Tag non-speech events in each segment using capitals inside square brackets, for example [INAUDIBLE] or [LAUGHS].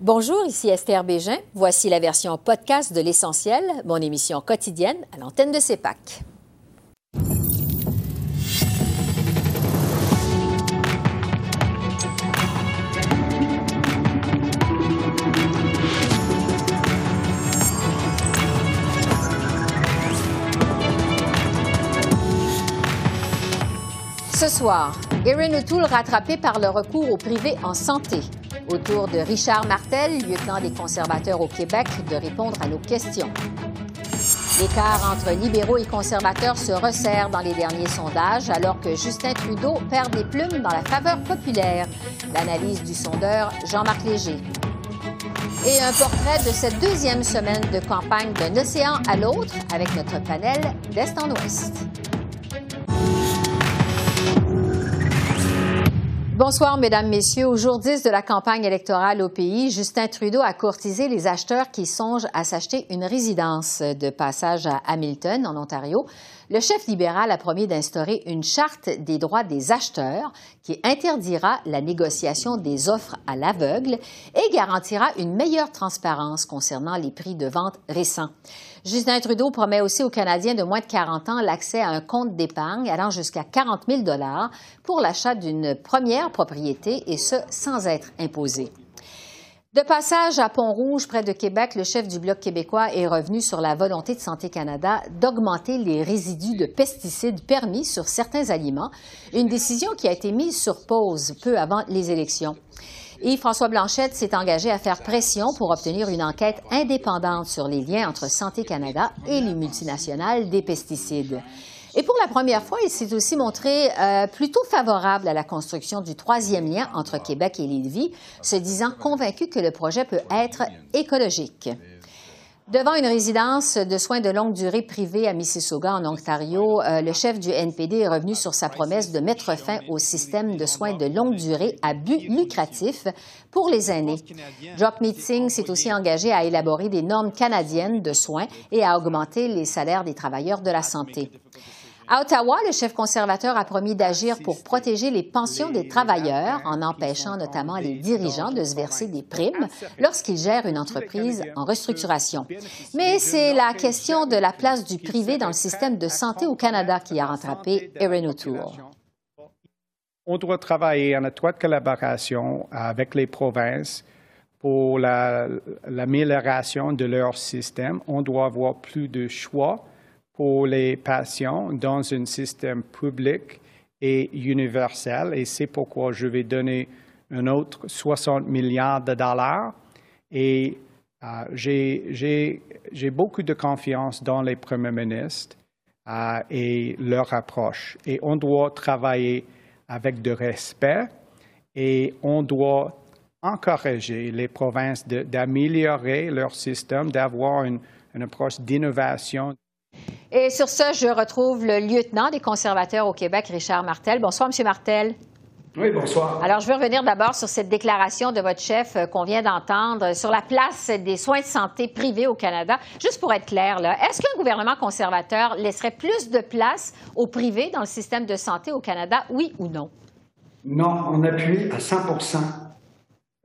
Bonjour, ici Esther Bégin. Voici la version podcast de L'Essentiel, mon émission quotidienne à l'antenne de CEPAC. Ce soir, Erin O'Toole rattrapé par le recours au privé en santé. Autour de Richard Martel, lieutenant des conservateurs au Québec, de répondre à nos questions. L'écart entre libéraux et conservateurs se resserre dans les derniers sondages alors que Justin Trudeau perd des plumes dans la faveur populaire. L'analyse du sondeur Jean-Marc Léger. Et un portrait de cette deuxième semaine de campagne d'un océan à l'autre avec notre panel d'Est en Ouest. Bonsoir, Mesdames, Messieurs. Au jour 10 de la campagne électorale au pays, Justin Trudeau a courtisé les acheteurs qui songent à s'acheter une résidence de passage à Hamilton, en Ontario. Le chef libéral a promis d'instaurer une charte des droits des acheteurs qui interdira la négociation des offres à l'aveugle et garantira une meilleure transparence concernant les prix de vente récents. Justin Trudeau promet aussi aux Canadiens de moins de 40 ans l'accès à un compte d'épargne allant jusqu'à 40 000 pour l'achat d'une première propriété et ce sans être imposé. De passage à Pont-Rouge, près de Québec, le chef du Bloc québécois est revenu sur la volonté de Santé Canada d'augmenter les résidus de pesticides permis sur certains aliments, une décision qui a été mise sur pause peu avant les élections. Et François Blanchette s'est engagé à faire pression pour obtenir une enquête indépendante sur les liens entre Santé Canada et les multinationales des pesticides. Et pour la première fois, il s'est aussi montré euh, plutôt favorable à la construction du troisième lien entre Québec et Lévis, se disant convaincu que le projet peut être écologique. Devant une résidence de soins de longue durée privée à Mississauga, en Ontario, euh, le chef du NPD est revenu sur sa promesse de mettre fin au système de soins de longue durée à but lucratif pour les aînés. Jock Meeting s'est aussi engagé à élaborer des normes canadiennes de soins et à augmenter les salaires des travailleurs de la santé. À Ottawa, le chef conservateur a promis d'agir pour protéger les pensions des travailleurs en empêchant notamment les dirigeants de se verser des primes lorsqu'ils gèrent une entreprise en restructuration. Mais c'est la question de la place du privé dans le système de santé au Canada qui a rattrapé Erin O'Toole. On doit travailler en étroite collaboration avec les provinces pour l'amélioration de leur système. On doit avoir plus de choix pour les patients dans un système public et universel. Et c'est pourquoi je vais donner un autre 60 milliards de dollars. Et euh, j'ai beaucoup de confiance dans les premiers ministres euh, et leur approche. Et on doit travailler avec de respect et on doit encourager les provinces d'améliorer leur système, d'avoir une approche d'innovation. Et sur ce, je retrouve le lieutenant des conservateurs au Québec, Richard Martel. Bonsoir, M. Martel. Oui, bonsoir. Alors, je veux revenir d'abord sur cette déclaration de votre chef euh, qu'on vient d'entendre sur la place des soins de santé privés au Canada. Juste pour être clair, est-ce qu'un gouvernement conservateur laisserait plus de place au privé dans le système de santé au Canada, oui ou non? Non, on appuie à 100%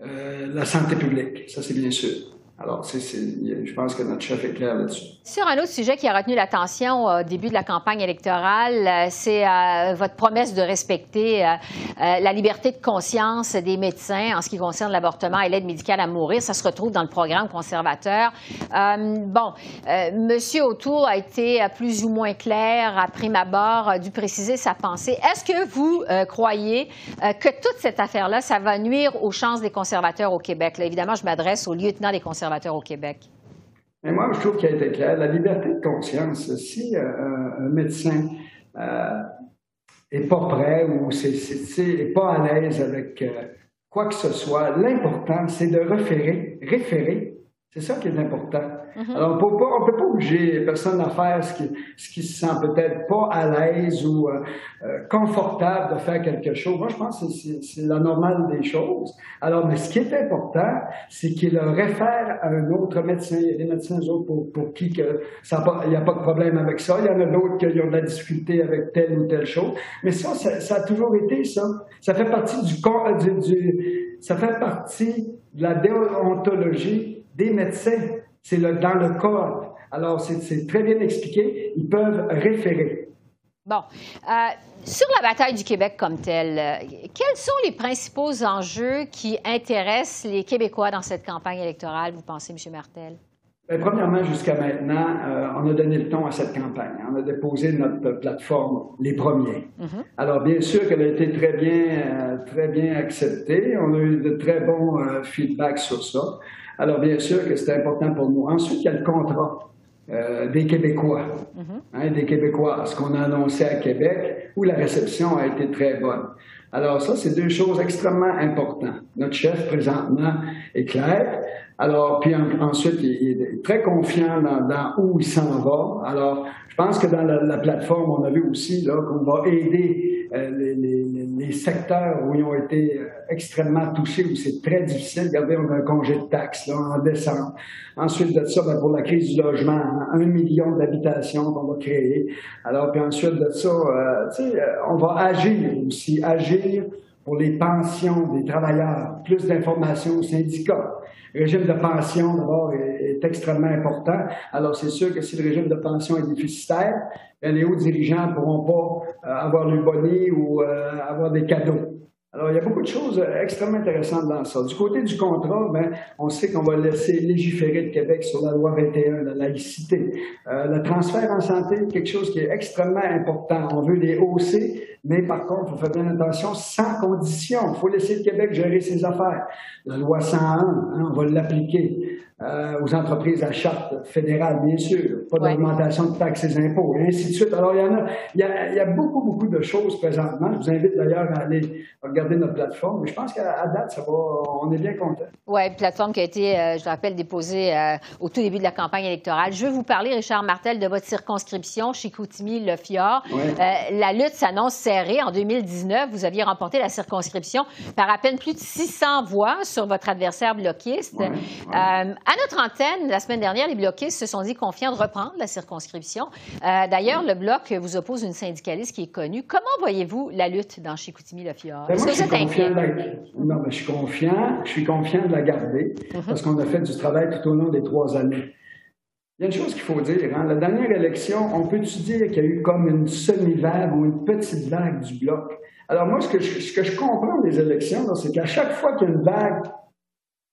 euh, la santé publique, ça c'est bien sûr. Alors, je pense que notre chef est clair là-dessus. Sur un autre sujet qui a retenu l'attention au début de la campagne électorale, euh, c'est euh, votre promesse de respecter euh, la liberté de conscience des médecins en ce qui concerne l'avortement et l'aide médicale à mourir. Ça se retrouve dans le programme conservateur. bon, Monsieur Autour a été plus ou moins clair à prime abord, dû préciser sa pensée. Est-ce que vous croyez que toute cette affaire-là, ça va nuire aux chances des conservateurs au Québec? évidemment, je m'adresse au lieutenant des conservateurs au Québec? Mais moi, je trouve qu'il a été clair. La liberté de conscience, si euh, un médecin n'est euh, pas prêt ou n'est pas à l'aise avec euh, quoi que ce soit, l'important, c'est de référer, référer. C'est ça qui est important. Mm-hmm. Alors, on ne peut pas obliger personne à faire ce qui, ce qui se sent peut-être pas à l'aise ou euh, euh, confortable de faire quelque chose. Moi, je pense que c'est la normale des choses. Alors, mais ce qui est important, c'est qu'il le réfère à un autre médecin. Il y a des médecins autres pour, pour qui que ça il n'y a pas de problème avec ça. Il y en a d'autres qui ont de la difficulté avec telle ou telle chose. Mais ça, ça, a toujours été ça. Ça fait partie du, du, du ça fait partie de la déontologie des médecins. C'est dans le code. Alors, c'est très bien expliqué. Ils peuvent référer. Bon. Euh, sur la bataille du Québec comme telle, euh, quels sont les principaux enjeux qui intéressent les Québécois dans cette campagne électorale, vous pensez, M. Martel? Bien, premièrement, jusqu'à maintenant, euh, on a donné le ton à cette campagne. On a déposé notre plateforme les premiers. Mm-hmm. Alors, bien sûr qu'elle a été très bien, très bien acceptée. On a eu de très bons feedbacks sur ça. Alors, bien sûr que c'est important pour nous. Ensuite, il y a le contrat. Euh, des Québécois, mm-hmm. hein, des Québécois, ce qu'on a annoncé à Québec, où la réception a été très bonne. Alors ça, c'est deux choses extrêmement importantes. Notre chef, présentement, est clair. Alors, puis ensuite, il, est très confiant dans, où il s'en va. Alors, je pense que dans la, plateforme, on a vu aussi qu'on va aider euh, les, secteurs où ils ont été euh, extrêmement touchés, où c'est très difficile. Regardez, on a un congé de taxes là, en décembre. Ensuite de ça, ben, pour la crise du logement, un million d'habitations qu'on va créer. Alors, puis ensuite de ça, euh, sais, on va agir aussi, agir pour les pensions des travailleurs, plus d'informations aux syndicats. Le régime de pension, d'abord, est, extrêmement important. Alors, c'est sûr que si le régime de pension est déficitaire, les hauts dirigeants ne pourront pas euh, avoir le bonnet ou euh, avoir des cadeaux. Alors, il y a beaucoup de choses euh, extrêmement intéressantes dans ça. Du côté du contrat, ben, on sait qu'on va laisser légiférer le Québec sur la loi 21, la laïcité. Euh, le transfert en santé, quelque chose qui est extrêmement important. On veut les hausser, mais par contre, il faut faire bien attention, sans condition. Il faut laisser le Québec gérer ses affaires. La loi 101, hein, on va l'appliquer. Euh, aux entreprises à charte fédérale, bien sûr, pas d'augmentation de taxes et impôts, et ainsi de suite. Alors, il y en a, il y a, il y a beaucoup, beaucoup de choses présentement. Je vous invite d'ailleurs à aller regarder notre plateforme. Mais je pense qu'à date, ça va, on est bien content. Oui, plateforme qui a été, euh, je le rappelle, déposée euh, au tout début de la campagne électorale. Je veux vous parler, Richard Martel, de votre circonscription, Chicoutimi-Le Fjord. la lutte s'annonce En 2019, vous aviez remporté la circonscription par à peine plus de 600 voix sur votre adversaire bloquiste. À notre antenne, la semaine dernière, les bloquistes se sont dit confiants de reprendre la circonscription. Euh, d'ailleurs, le bloc vous oppose une syndicaliste qui est connue. Comment voyez-vous la lutte dans Chicoutimi-Le-Fjord? Ben, Est-ce que vous êtes inquiet? Non, mais je suis confiant. Je suis confiant de la garder mhm. parce qu'on a fait du travail tout au long des trois années. Il y a une chose qu'il faut dire. Hein. La dernière élection, on peut-tu dire qu'il y a eu comme une semi-vague ou une petite vague du bloc? Alors moi, ce que je, comprends des élections, c'est qu'à chaque fois qu'il y a une vague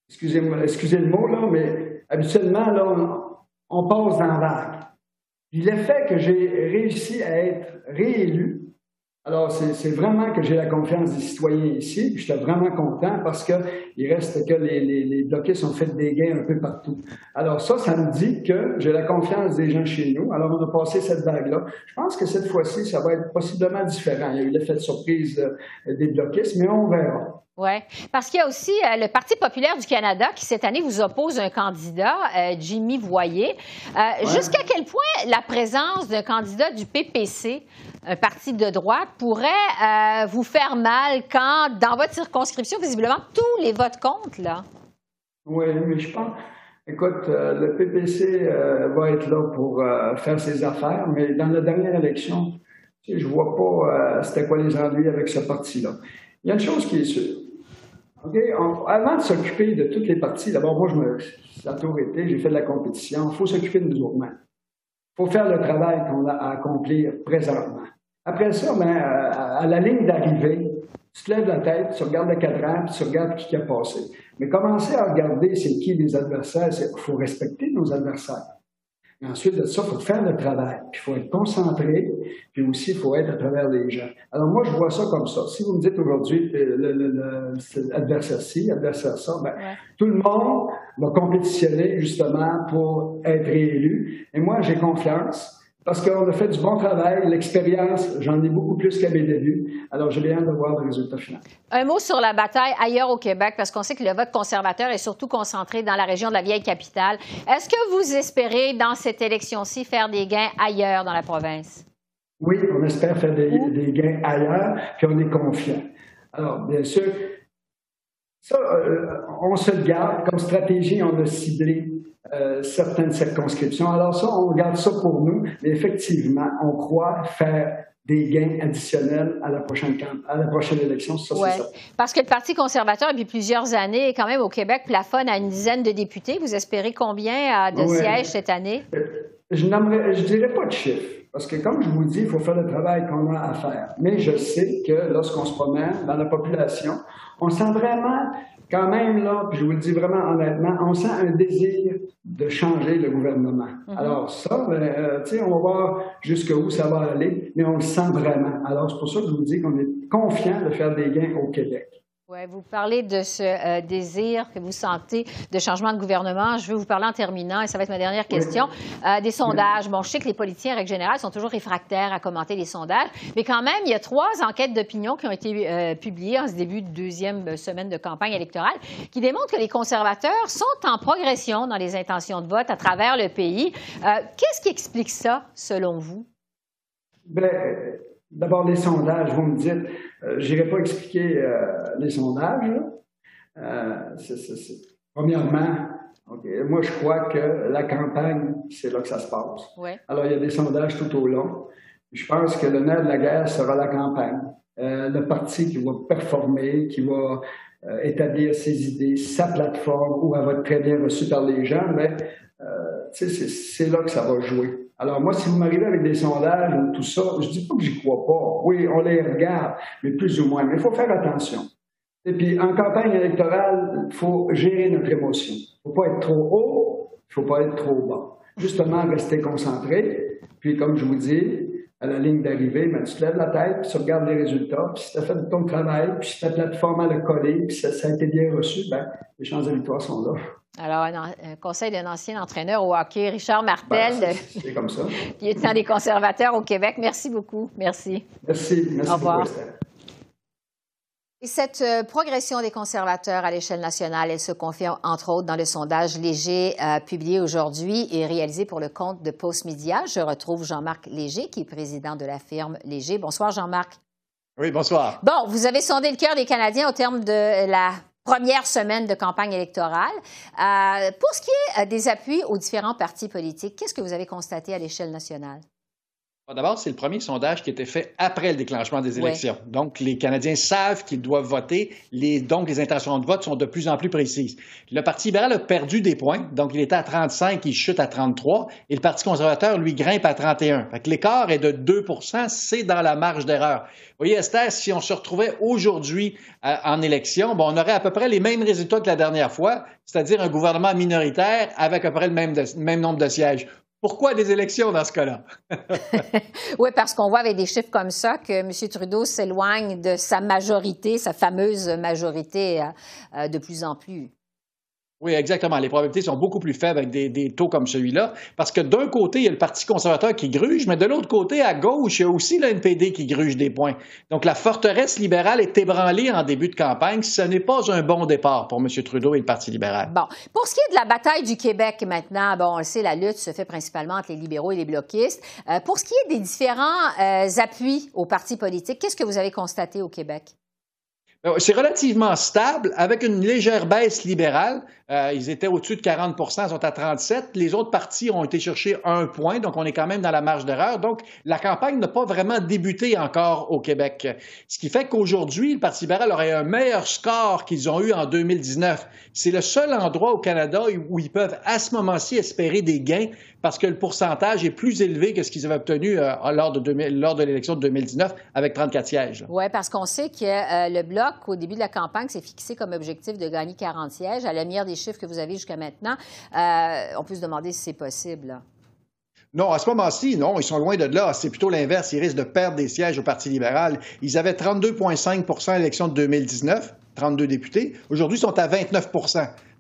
excusez-moi, excusez le mot, là, mais habituellement, là, on, passe dans la vague. Puis l'effet que j'ai réussi à être réélu, alors c'est vraiment que j'ai la confiance des citoyens ici, j'étais vraiment content parce qu'il reste que les, les, ont fait des gains un peu partout. Alors ça, ça me dit que j'ai la confiance des gens chez nous. Alors on a passé cette vague-là. Je pense que cette fois-ci, ça va être possiblement différent. Il y a eu l'effet de surprise euh, des bloquistes, mais on verra. Oui, parce qu'il y a aussi euh, le Parti populaire du Canada qui, cette année, vous oppose un candidat, euh, Jimmy Voyer. Euh, jusqu'à quel point la présence d'un candidat du PPC, un parti de droite, pourrait vous faire mal quand, dans votre circonscription, visiblement, tous les votes comptent, là? Oui, mais je pense... Écoute, le PPC va être là pour faire ses affaires, mais dans la dernière élection, je ne vois pas c'était quoi les ennuis avec ce parti-là. Il y a une chose qui est sûre avant de s'occuper de toutes les parties, d'abord, moi, je me, ça a toujours été, j'ai fait de la compétition, il faut s'occuper de nous autres Il faut faire le travail qu'on a à accomplir présentement. Après ça, ben, à, la ligne d'arrivée, tu te lèves la tête, tu regardes le cadran, tu regardes qui a passé. Mais commencer à regarder c'est qui les adversaires, il faut respecter nos adversaires ensuite de ça, il faut faire le travail. Puis il faut être concentré, puis aussi il faut être à travers les gens. Alors moi, je vois ça comme ça. Si vous me dites aujourd'hui l'adversaire-ci, l'adversaire-ça, ben, tout le monde va compétitionner justement pour être élu. Et moi, j'ai confiance parce qu'on a fait du bon travail, l'expérience, j'en ai beaucoup plus qu'à mes débuts. Alors, j'ai bien de voir le résultat final. Un mot sur la bataille ailleurs au Québec, parce qu'on sait que le vote conservateur est surtout concentré dans la région de la vieille capitale. Est-ce que vous espérez, dans cette élection-ci, faire des gains ailleurs dans la province? Oui, on espère faire des, gains ailleurs, puis on est confiant. Alors, bien sûr, ça, euh, on se le garde. Comme stratégie, on a ciblé euh, certaines circonscriptions. Alors ça, on garde ça pour nous, mais effectivement, on croit faire des gains additionnels à la prochaine, à la prochaine élection. Ça, ouais. Parce que le Parti conservateur, depuis plusieurs années, quand même au Québec, plafonne à une dizaine de députés. Vous espérez combien euh, de sièges cette année? Euh, je ne dirais pas de chiffre. Parce que, comme je vous dis, il faut faire le travail qu'on a à faire. Mais je sais que lorsqu'on se promène dans la population, on sent vraiment, quand même, là, puis je vous le dis vraiment honnêtement, on sent un désir de changer le gouvernement. Mm-hmm. Alors ça, ben, euh, tu sais, on va voir jusqu'où ça va aller, mais on le sent vraiment. Alors c'est pour ça que je vous dis qu'on est confiant de faire des gains au Québec. Ouais, vous parlez de ce euh, désir que vous sentez de changement de gouvernement. Je veux vous parler en terminant, et ça va être ma dernière question, euh, des sondages. Bon, je sais que les politiciens, en règle générale, sont toujours réfractaires à commenter les sondages, mais quand même, il y a trois enquêtes d'opinion qui ont été euh, publiées en ce début de deuxième semaine de campagne électorale qui démontrent que les conservateurs sont en progression dans les intentions de vote à travers le pays. Qu'est-ce qui explique ça, selon vous? Bien, D'abord, les sondages, vous me dites, euh, je n'irai pas expliquer euh, les sondages. Euh, premièrement, moi, je crois que la campagne, c'est là que ça se passe. Alors, il y a des sondages tout au long. Je pense que le nerf de la guerre sera la campagne. le parti qui va performer, qui va établir ses idées, sa plateforme, où elle va être très bien reçue par les gens, mais c'est là que ça va jouer. Alors moi, si vous m'arrivez avec des sondages ou tout ça, je dis pas que j'y crois pas. Oui, on les regarde, mais plus ou moins. Mais il faut faire attention. Et puis, en campagne électorale, il faut gérer notre émotion. Il ne faut pas être trop haut, il ne faut pas être trop bas. Justement, rester concentré. Puis, comme je vous dis, à la ligne d'arrivée, ben, tu te lèves la tête, puis tu regardes les résultats, puis si tu as fait ton travail, puis si ta plateforme a collé, puis ça, a été bien reçu, ben, les chances de victoire sont là. Alors, un, conseil d'un ancien entraîneur au hockey, Richard Martel. Ben, c'est comme ça. [LAUGHS] lieutenant des conservateurs au Québec. Merci beaucoup. Merci. Merci. Merci au revoir. Et cette euh, progression des conservateurs à l'échelle nationale, elle se confirme entre autres dans le sondage Léger euh, publié aujourd'hui et réalisé pour le compte de Postmedia. Je retrouve Jean-Marc Léger, qui est président de la firme Léger. Bonsoir, Jean-Marc. Oui, bonsoir. Bon, vous avez sondé le cœur des Canadiens au terme de la première semaine de campagne électorale. Euh, pour ce qui est des appuis aux différents partis politiques, qu'est-ce que vous avez constaté à l'échelle nationale? D'abord, c'est le premier sondage qui a été fait après le déclenchement des élections. Donc, les Canadiens savent qu'ils doivent voter. Les, donc, les intentions de vote sont de plus en plus précises. Le Parti libéral a perdu des points. Donc, il était à 35, il chute à 33. Et le Parti conservateur, lui, grimpe à 31. Fait que l'écart est de 2% c'est dans la marge d'erreur. Vous voyez, Esther, si on se retrouvait aujourd'hui euh, en élection, bon, on aurait à peu près les mêmes résultats que la dernière fois, c'est-à-dire un gouvernement minoritaire avec à peu près le même, le même nombre de sièges. Pourquoi des élections dans ce cas-là? [LAUGHS] oui, parce qu'on voit avec des chiffres comme ça que M. Trudeau s'éloigne de sa majorité, sa fameuse majorité, euh, euh, de plus en plus. Oui, exactement. Les probabilités sont beaucoup plus faibles avec des, taux comme celui-là, parce que d'un côté, il y a le Parti conservateur qui gruge, mais de l'autre côté, à gauche, il y a aussi le NPD qui gruge des points. Donc, la forteresse libérale est ébranlée en début de campagne. Ce n'est pas un bon départ pour M. Trudeau et le Parti libéral. Bon. Pour ce qui est de la bataille du Québec maintenant, bon, on le sait, la lutte se fait principalement entre les libéraux et les bloquistes. Euh, pour ce qui est des différents euh, appuis aux partis politiques, qu'est-ce que vous avez constaté au Québec? Euh, c'est relativement stable avec une légère baisse libérale. Euh, ils étaient au-dessus de 40 ils sont à 37 Les autres partis ont été chercher un point, donc on est quand même dans la marge d'erreur. Donc, la campagne n'a pas vraiment débuté encore au Québec. Ce qui fait qu'aujourd'hui, le Parti libéral aurait un meilleur score qu'ils ont eu en 2019. C'est le seul endroit au Canada où ils peuvent, à ce moment-ci, espérer des gains parce que le pourcentage est plus élevé que ce qu'ils avaient obtenu euh, lors de, l'élection de 2019 avec 34 sièges. Oui, parce qu'on sait que euh, le Bloc, au début de la campagne, s'est fixé comme objectif de gagner 40 sièges. À la lumière des chiffres que vous avez jusqu'à maintenant, euh, on peut se demander si c'est possible. Non, à ce moment-ci, non, ils sont loin de là. C'est plutôt l'inverse. Ils risquent de perdre des sièges au Parti libéral. Ils avaient 32,5 à l'élection de 2019, 32 députés. Aujourd'hui, ils sont à 29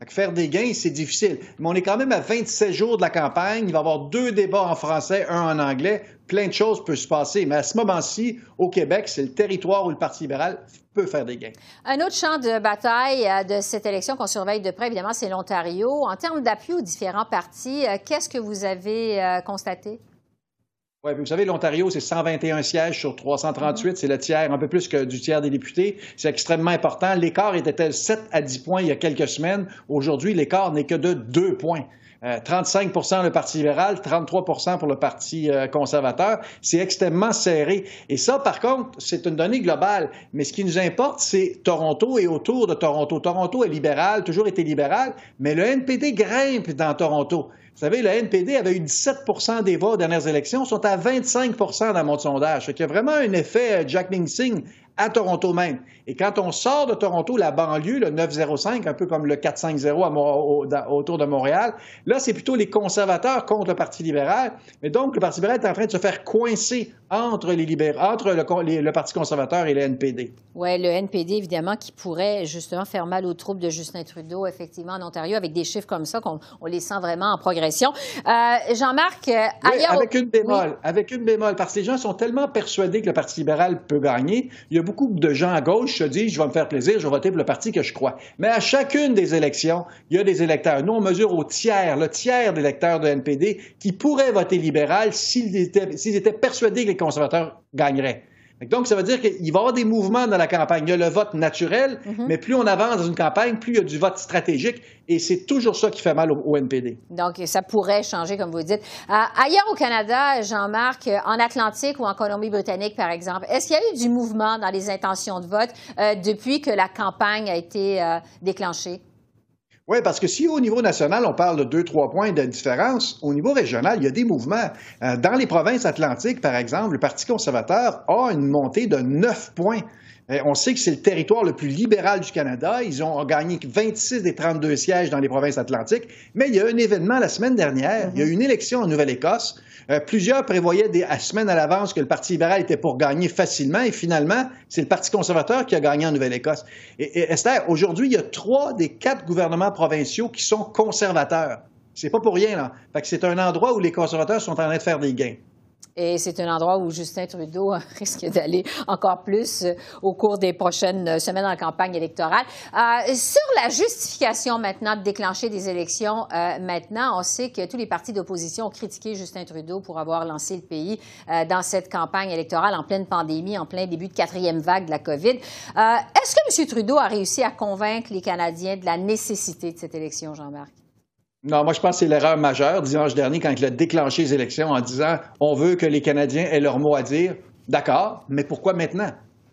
faire des gains, c'est difficile. Mais on est quand même à 27 jours de la campagne. Il va y avoir deux débats en français, un en anglais. Plein de choses peuvent se passer. Mais à ce moment-ci, au Québec, c'est le territoire où le Parti libéral peut faire des gains. Un autre champ de bataille euh, de cette élection qu'on surveille de près, évidemment, c'est l'Ontario. En termes d'appui aux différents partis, euh, qu'est-ce que vous avez euh, constaté? Oui, vous savez, l'Ontario, c'est 121 sièges sur 338. C'est le tiers, un peu plus que du tiers des députés. C'est extrêmement important. L'écart était de 7 à 10 points il y a quelques semaines. Aujourd'hui, l'écart n'est que de 2 points. 35% euh, le Parti libéral, 33% pour le Parti euh, conservateur. C'est extrêmement serré. Et ça, par contre, c'est une donnée globale. Mais ce qui nous importe, c'est Toronto et autour de Toronto. Toronto est libéral, toujours été libéral, mais le NPD grimpe dans Toronto. Vous savez, le NPD avait eu 17% des voix aux dernières élections, sont à 25% dans mon sondage. Il y a vraiment un effet euh, Jack Ning-Sing à Toronto même. Et quand on sort de Toronto, la banlieue, le 905, un peu comme le 450 autour de Montréal, là, c'est plutôt les conservateurs contre le Parti libéral. Mais donc, le Parti libéral est en train de se faire coincer entre, les libéraux, entre le, Parti conservateur et le NPD. Oui, le NPD, évidemment, qui pourrait justement faire mal aux troupes de Justin Trudeau, effectivement, en Ontario, avec des chiffres comme ça, qu'on on les sent vraiment en progression. Euh, Jean-Marc, euh, oui, avec une bémol, avec une bémol, parce que les gens sont tellement persuadés que le Parti libéral peut gagner. Il y a beaucoup de gens à gauche se disent, je vais me faire plaisir, je vais voter pour le parti que je crois. Mais à chacune des élections, il y a des électeurs. Nous, on mesure au tiers, le tiers d'électeurs de NPD qui pourraient voter libéral s'ils étaient, s'ils étaient persuadés que les conservateurs gagneraient. Donc, ça veut dire qu'il va y avoir des mouvements dans la campagne. Il y a le vote naturel, mhm. mais plus on avance dans une campagne, plus il y a du vote stratégique. Et c'est toujours ça qui fait mal au, NPD. Donc, ça pourrait changer, comme vous dites. Euh, ailleurs au Canada, Jean-Marc, en Atlantique ou en Colombie-Britannique, par exemple, est-ce qu'il y a eu du mouvement dans les intentions de vote euh, depuis que la campagne a été euh, déclenchée? Oui, parce que si au niveau national, on parle de deux, trois points de différence, au niveau régional, il y a des mouvements. Euh, dans les provinces atlantiques, par exemple, le Parti conservateur a une montée de neuf points. Euh, on sait que c'est le territoire le plus libéral du Canada. Ils ont gagné 26 des 32 sièges dans les provinces atlantiques. Mais il y a un événement la semaine dernière. Il y a eu une élection en Nouvelle-Écosse euh, plusieurs prévoyaient des à semaines à l'avance que le Parti libéral était pour gagner facilement et finalement, c'est le Parti conservateur qui a gagné en Nouvelle-Écosse. Et, Esther, aujourd'hui, il y a trois des quatre gouvernements provinciaux qui sont conservateurs. C'est pas pour rien, là. Fait que c'est un endroit où les conservateurs sont en train de faire des gains. Et c'est un endroit où Justin Trudeau [LAUGHS] risque d'aller encore plus euh, au cours des prochaines euh, semaines en campagne électorale. Euh, sur la justification maintenant de déclencher des élections, maintenant, on sait que tous les partis d'opposition ont critiqué Justin Trudeau pour avoir lancé le pays dans cette campagne électorale en pleine pandémie, en plein début de quatrième vague de la COVID. Est-ce que M. Trudeau a réussi à convaincre les Canadiens de la nécessité de cette élection, Jean-Marc? Non, moi, je pense que c'est l'erreur majeure dimanche dernier quand il a déclenché les élections en disant on veut que les Canadiens aient leur mot à dire. D'accord, mais pourquoi maintenant?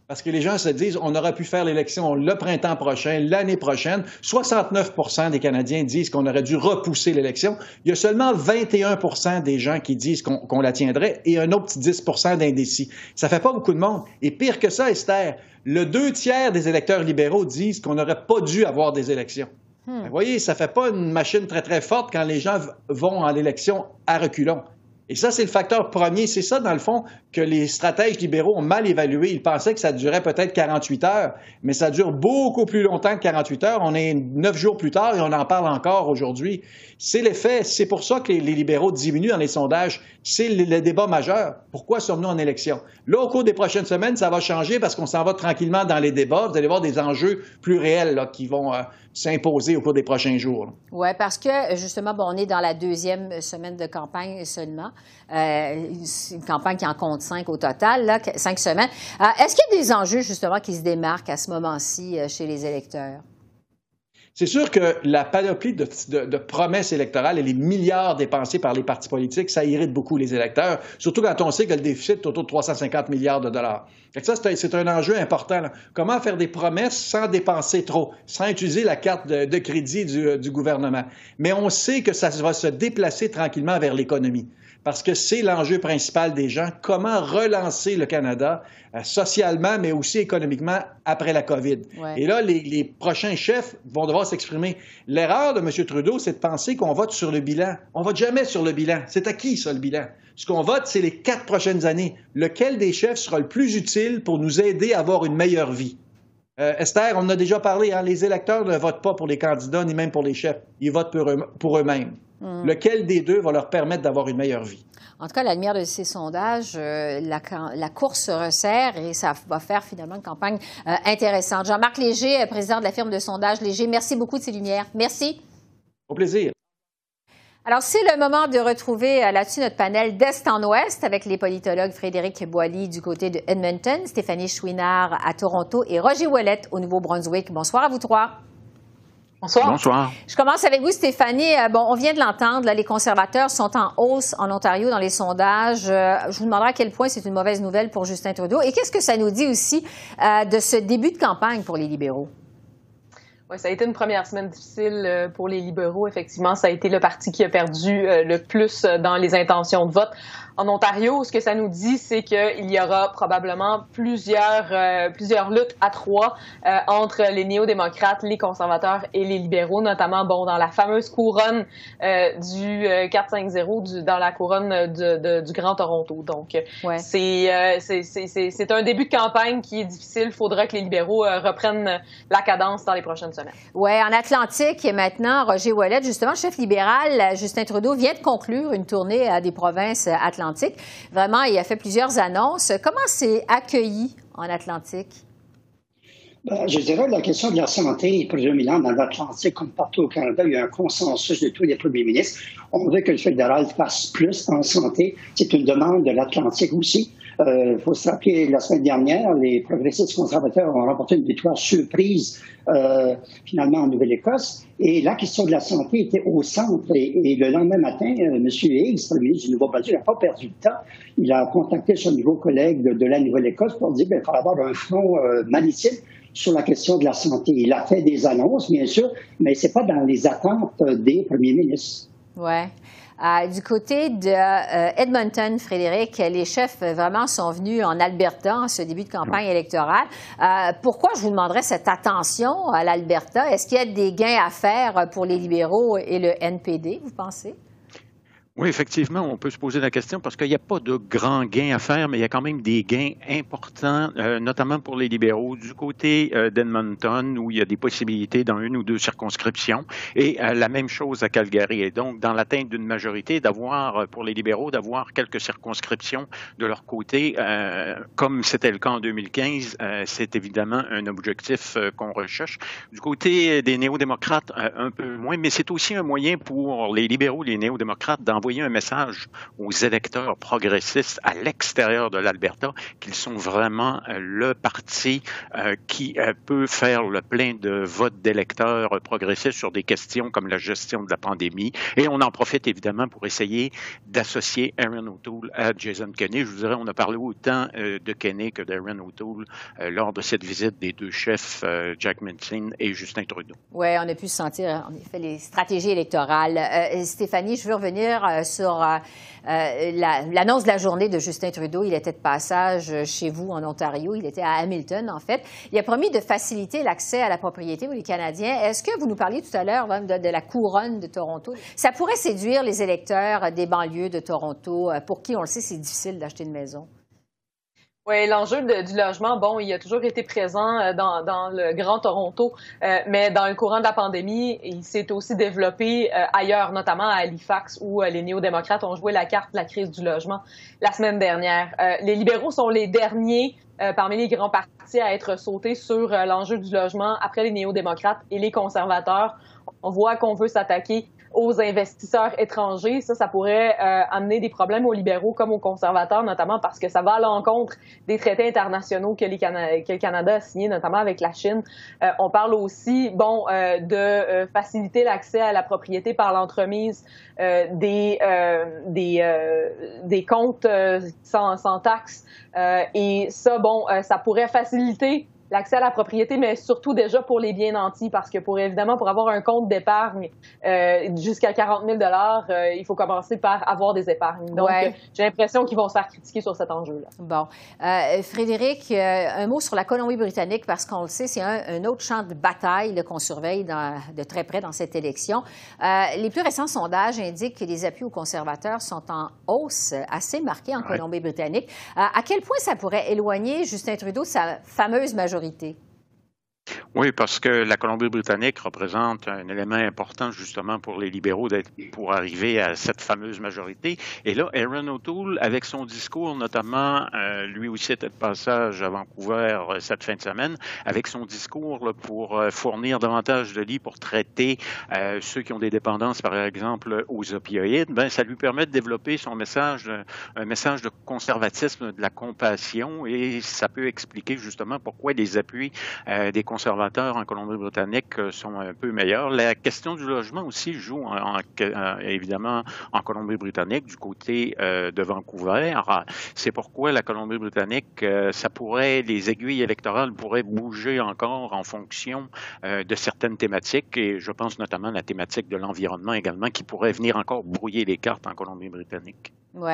Parce que les gens se disent, on aurait pu faire l'élection le printemps prochain, l'année prochaine. 69% des Canadiens disent qu'on aurait dû repousser l'élection. Il y a seulement 21 des gens qui disent qu'on la tiendrait et un autre petit 10% d'indécis. Ça fait pas beaucoup de monde. Et pire que ça, Esther, le deux tiers des électeurs libéraux disent qu'on n'aurait pas dû avoir des élections. Hmm. Vous voyez, ça ne fait pas une machine très, très forte quand les gens vont à l'élection à reculons. Et ça, c'est le facteur premier. C'est ça, dans le fond, que les stratèges libéraux ont mal évalué. Ils pensaient que ça durait peut-être 48 heures, mais ça dure beaucoup plus longtemps que 48 heures. On est neuf jours plus tard et on en parle encore aujourd'hui. C'est l'effet. C'est pour ça que les, libéraux diminuent dans les sondages. C'est le, débat majeur. Pourquoi sommes-nous en élection? Là, au cours des prochaines semaines, ça va changer parce qu'on s'en va tranquillement dans les débats. Vous allez voir des enjeux plus réels qui vont euh, s'imposer au cours des prochains jours. Oui, parce que justement, bon, on est dans la deuxième semaine de campagne seulement. Euh, une campagne qui en compte cinq au total, cinq semaines. Euh, est-ce qu'il y a des enjeux justement qui se démarquent à ce moment-ci euh, chez les électeurs? C'est sûr que la panoplie de, promesses électorales et les milliards dépensés par les partis politiques, ça irrite beaucoup les électeurs, surtout quand on sait que le déficit est autour de 350 milliards de dollars. ça, c'est un, enjeu important. Comment faire des promesses sans dépenser trop, sans utiliser la carte de, crédit du gouvernement? Mais on sait que ça va se déplacer tranquillement vers l'économie parce que c'est l'enjeu principal des gens, comment relancer le Canada euh, socialement, mais aussi économiquement après la COVID. Et là, les, prochains chefs vont devoir s'exprimer. L'erreur de M. Trudeau, c'est de penser qu'on vote sur le bilan. On vote jamais sur le bilan. C'est à qui, ça, le bilan? Ce qu'on vote, c'est les quatre prochaines années. Lequel des chefs sera le plus utile pour nous aider à avoir une meilleure vie? Euh, Esther, on en a déjà parlé, hein, les électeurs ne votent pas pour les candidats ni même pour les chefs. Ils votent pour, eux, mêmes hmm. Lequel des deux va leur permettre d'avoir une meilleure vie? En tout cas, à la lumière de ces sondages, euh, la, course se resserre et ça va faire finalement une campagne euh, intéressante. Jean-Marc Léger, président de la firme de sondage Léger, merci beaucoup de ces lumières. Merci. Au plaisir. Alors, c'est le moment de retrouver euh, là-dessus notre panel d'Est en Ouest avec les politologues Frédéric Boilly du côté de Edmonton, Stéphanie Chouinard à Toronto et Roger Ouellet au Nouveau-Brunswick. Bonsoir à vous trois. Bonsoir. Bonsoir. Je commence avec vous, Stéphanie. Euh, bon, on vient de l'entendre, les conservateurs sont en hausse en Ontario dans les sondages. Euh, je vous demanderai à quel point c'est une mauvaise nouvelle pour Justin Trudeau. Et qu'est-ce que ça nous dit aussi de ce début de campagne pour les libéraux? Oui, ça a été une première semaine difficile euh, pour les libéraux. Effectivement, ça a été le parti qui a perdu euh, le plus euh, dans les intentions de vote en Ontario, ce que ça nous dit, c'est qu'il y aura probablement plusieurs, euh, plusieurs luttes à trois euh, entre les néo-démocrates, les conservateurs et les libéraux, notamment bon, dans la fameuse couronne euh, du 4-5-0, dans la couronne du Grand Toronto. Donc, ouais. c'est, c'est, un début de campagne qui est difficile. Il faudra que les libéraux reprennent la cadence dans les prochaines semaines. Oui, en Atlantique, et maintenant, Roger Ouellet, justement, chef libéral, Justin Trudeau vient de conclure une tournée à des provinces atlantiques Vraiment, il a fait plusieurs annonces. Comment c'est accueilli en Atlantique? Ben, je dirais la question de la santé est prédominante dans l'Atlantique comme partout au Canada. Il y a un consensus de tous les premiers ministres. On veut que le fédéral fasse plus en santé. C'est une demande de l'Atlantique aussi. Il euh, faut se rappeler, la semaine dernière, les progressistes conservateurs ont remporté une victoire surprise euh, finalement en Nouvelle-Écosse. Et la question de la santé était au centre. Et, le lendemain matin, euh, M. Higgs, le ministre du Nouveau-Brunswick, n'a pas perdu de temps. Il a contacté son nouveau collègue de, la Nouvelle-Écosse pour dire qu'il ben, faut avoir un front maritime sur la question de la santé. Il a fait des annonces, bien sûr, mais ce n'est pas dans les attentes des premiers ministres. Ouais. Euh, du côté de euh, Edmonton, Frédéric, les chefs euh, vraiment sont venus en Alberta en ce début de campagne électorale. pourquoi je vous demanderais cette attention à l'Alberta? Est-ce qu'il y a des gains à faire pour les libéraux et le NPD, vous pensez? Oui, effectivement, on peut se poser la question parce qu'il n'y a pas de grands gains à faire, mais il y a quand même des gains importants, euh, notamment pour les libéraux, du côté euh, d'Edmonton, où il y a des possibilités dans une ou deux circonscriptions, et euh, la même chose à Calgary. Et donc, dans l'atteinte d'une majorité, d'avoir, pour les libéraux, d'avoir quelques circonscriptions de leur côté, comme c'était le cas en 2015, c'est évidemment un objectif qu'on recherche. Du côté des néo-démocrates, un peu moins, mais c'est aussi un moyen pour les libéraux, les néo-démocrates, d'envoyer envoyer un message aux électeurs progressistes à l'extérieur de l'Alberta qu'ils sont vraiment euh, le parti euh, qui euh, peut faire le plein de votes d'électeurs progressistes sur des questions comme la gestion de la pandémie. Et on en profite évidemment pour essayer d'associer Aaron O'Toole à Jason Kenney. Je vous dirais, on a parlé autant de Kenney que d'Aaron O'Toole lors de cette visite des deux chefs, Jack Minchin et Justin Trudeau. Oui, on a pu sentir, en effet, les stratégies électorales. Stéphanie, je veux revenir euh, sur euh, euh, l'annonce de la journée de Justin Trudeau. Il était de passage chez vous en Ontario. Il était à Hamilton, en fait. Il a promis de faciliter l'accès à la propriété pour les Canadiens. Est-ce que vous nous parliez tout à l'heure de, de, la couronne de Toronto? Ça pourrait séduire les électeurs des banlieues de Toronto, pour qui, on le sait, c'est difficile d'acheter une maison. Oui, l'enjeu du logement, bon, il a toujours été présent euh, dans, le Grand Toronto, euh, mais dans le courant de la pandémie, il s'est aussi développé euh, ailleurs, notamment à Halifax, où les néo-démocrates ont joué la carte de la crise du logement la semaine dernière. les libéraux sont les derniers parmi les grands partis à être sautés sur l'enjeu du logement après les néo-démocrates et les conservateurs. On voit qu'on veut s'attaquer aux investisseurs étrangers. Ça, ça pourrait euh, amener des problèmes aux libéraux comme aux conservateurs, notamment parce que ça va à l'encontre des traités internationaux que, les que le Canada a signés, notamment avec la Chine. Euh, on parle aussi, bon, euh, de faciliter l'accès à la propriété par l'entremise des des des comptes sans, sans taxes. et ça, bon, ça pourrait faciliter l'accès à la propriété, mais surtout déjà pour les biens nantis, parce que pour évidemment, pour avoir un compte d'épargne euh, jusqu'à 40 000 euh, il faut commencer par avoir des épargnes. Donc, j'ai l'impression qu'ils vont se faire critiquer sur cet enjeu-là. Bon. Euh, Frédéric, euh, un mot sur la Colombie-Britannique, parce qu'on le sait, c'est un, autre champ de bataille qu'on surveille de très près dans cette élection. les plus récents sondages indiquent que les appuis aux conservateurs sont en hausse assez marquée en Colombie-Britannique. à quel point ça pourrait éloigner Justin Trudeau de sa fameuse majorité? majorité. Oui, parce que la Colombie-Britannique représente un élément important justement pour les libéraux pour arriver à cette fameuse majorité. Et là, Aaron O'Toole, avec son discours, notamment, euh, lui aussi était de passage à Vancouver euh, cette fin de semaine, avec son discours pour euh, fournir davantage de lits pour traiter ceux qui ont des dépendances, par exemple, aux opioïdes, ben, ça lui permet de développer son message, un message de conservatisme, de la compassion, et ça peut expliquer justement pourquoi les appuis des conservateurs en Colombie-Britannique euh, sont un peu meilleurs. La question du logement aussi joue euh, évidemment en Colombie-Britannique du côté euh, de Vancouver. C'est pourquoi la Colombie-Britannique, ça pourrait, les aiguilles électorales pourraient bouger encore en fonction de certaines thématiques et je pense notamment à la thématique de l'environnement également qui pourrait venir encore brouiller les cartes en Colombie-Britannique. Oui.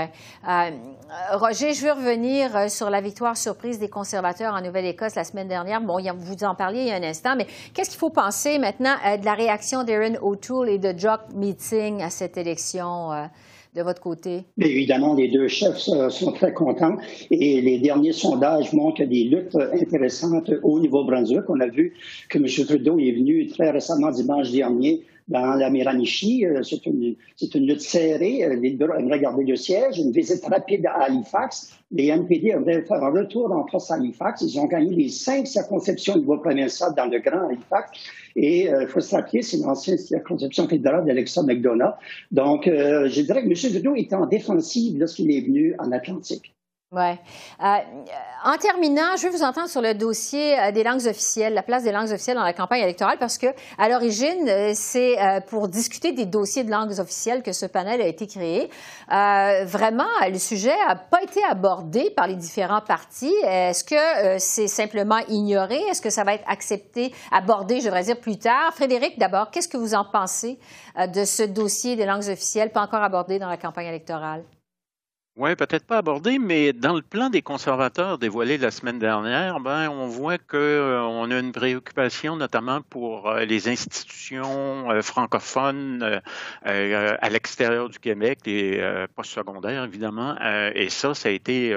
Roger, je veux revenir sur la victoire surprise des conservateurs en Nouvelle-Écosse la semaine dernière. Bon, vous en il y a un instant, mais qu'est-ce qu'il faut penser maintenant euh, de la réaction d'Aaron O'Toole et de Jock Meeting à cette élection de votre côté? Évidemment, les deux chefs sont très contents et les derniers sondages montrent des luttes intéressantes au Nouveau-Brunswick. On a vu que M. Trudeau est venu très récemment, dimanche dernier, dans la Miramichi. Euh, c'est une, c'est une lutte serrée. Euh, les regarder le siège, une visite rapide à Halifax. Les NPD aimeraient faire un retour en face à Halifax. Ils ont gagné les cinq circonscriptions niveau provincial dans le grand Halifax. Et euh, rappeler, c'est une ancienne circonscription fédérale d'Alexa McDonough. Donc, je dirais que M. Trudeau était en défensive lorsqu'il est venu en Atlantique. Oui. Euh, en terminant, je vais vous entendre sur le dossier euh, des langues officielles, la place des langues officielles dans la campagne électorale, parce que à l'origine, euh, c'est pour discuter des dossiers de langues officielles que ce panel a été créé. vraiment, le sujet n'a pas été abordé par les différents partis. Est-ce que c'est simplement ignoré? Est-ce que ça va être accepté, abordé, je devrais dire, plus tard? Frédéric, d'abord, qu'est-ce que vous en pensez de ce dossier des langues officielles pas encore abordé dans la campagne électorale? Oui, peut-être pas abordé, mais dans le plan des conservateurs dévoilé la semaine dernière, ben, on voit qu'on euh, a une préoccupation notamment pour euh, les institutions euh, francophones à l'extérieur du Québec, les postsecondaires évidemment, et ça, ça a été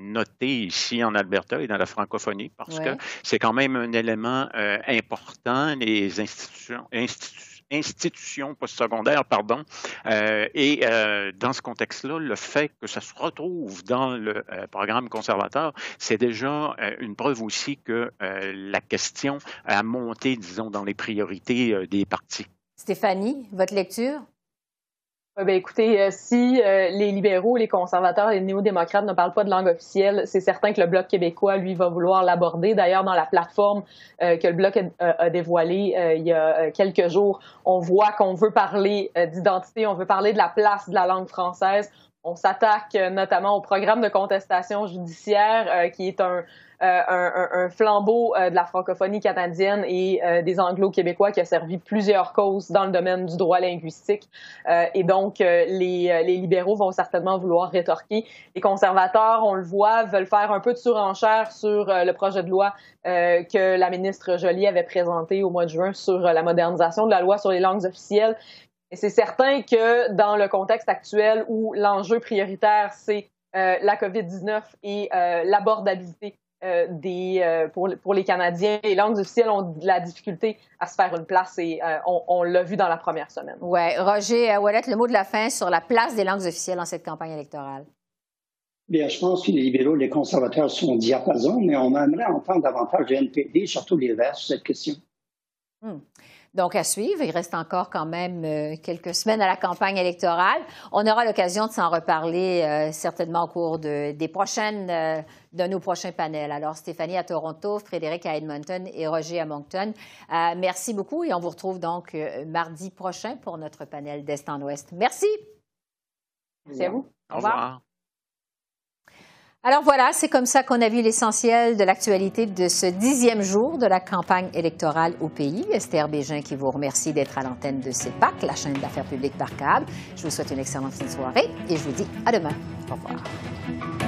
noté ici en Alberta et dans la francophonie parce que c'est quand même un élément important, les institutions, institutions institutions postsecondaires, pardon. Euh, et euh, dans ce contexte-là, le fait que ça se retrouve dans le euh, programme conservateur, c'est déjà une preuve aussi que la question a monté, disons, dans les priorités des partis. Stéphanie, votre lecture? Ben, écoutez, euh, si euh, les libéraux, les conservateurs et les néo-démocrates ne parlent pas de langue officielle, c'est certain que le Bloc québécois, lui, va vouloir l'aborder. D'ailleurs, dans la plateforme euh, que le Bloc a, dévoilée il y a quelques jours, on voit qu'on veut parler d'identité, on veut parler de la place de la langue française. On s'attaque notamment au programme de contestation judiciaire, qui est un, euh, un, flambeau euh, de la francophonie canadienne et euh, des anglo-québécois qui a servi plusieurs causes dans le domaine du droit linguistique. et donc, les, les, libéraux vont certainement vouloir rétorquer. Les conservateurs, on le voit, veulent faire un peu de surenchère sur le projet de loi que la ministre Joly avait présenté au mois de juin sur la modernisation de la loi sur les langues officielles. Et c'est certain que dans le contexte actuel où l'enjeu prioritaire, c'est la COVID-19 et l'abordabilité euh, des, euh, pour, pour, les Canadiens, les langues officielles ont de la difficulté à se faire une place et euh, on, on l'a vu dans la première semaine. Oui. Roger Wallet, le mot de la fin sur la place des langues officielles dans cette campagne électorale. Bien, je pense que les libéraux, les conservateurs sont au diapason, mais on aimerait entendre davantage de NPD, surtout les Verts, sur cette question. Hmm. Donc, à suivre. Il reste encore quand même euh, quelques semaines à la campagne électorale. On aura l'occasion de s'en reparler euh, certainement au cours de, des prochaines, euh, de nos prochains panels. Alors, Stéphanie à Toronto, Frédéric à Edmonton et Roger à Moncton. merci beaucoup et on vous retrouve donc mardi prochain pour notre panel d'Est en Ouest. Merci. Merci à vous. Au revoir. Alors voilà, c'est comme ça qu'on a vu l'essentiel de l'actualité de ce dixième jour de la campagne électorale au pays. Esther Bégin qui vous remercie d'être à l'antenne de CEPAC, la chaîne d'affaires publiques par câble. Je vous souhaite une excellente fin de soirée et je vous dis à demain. Au revoir.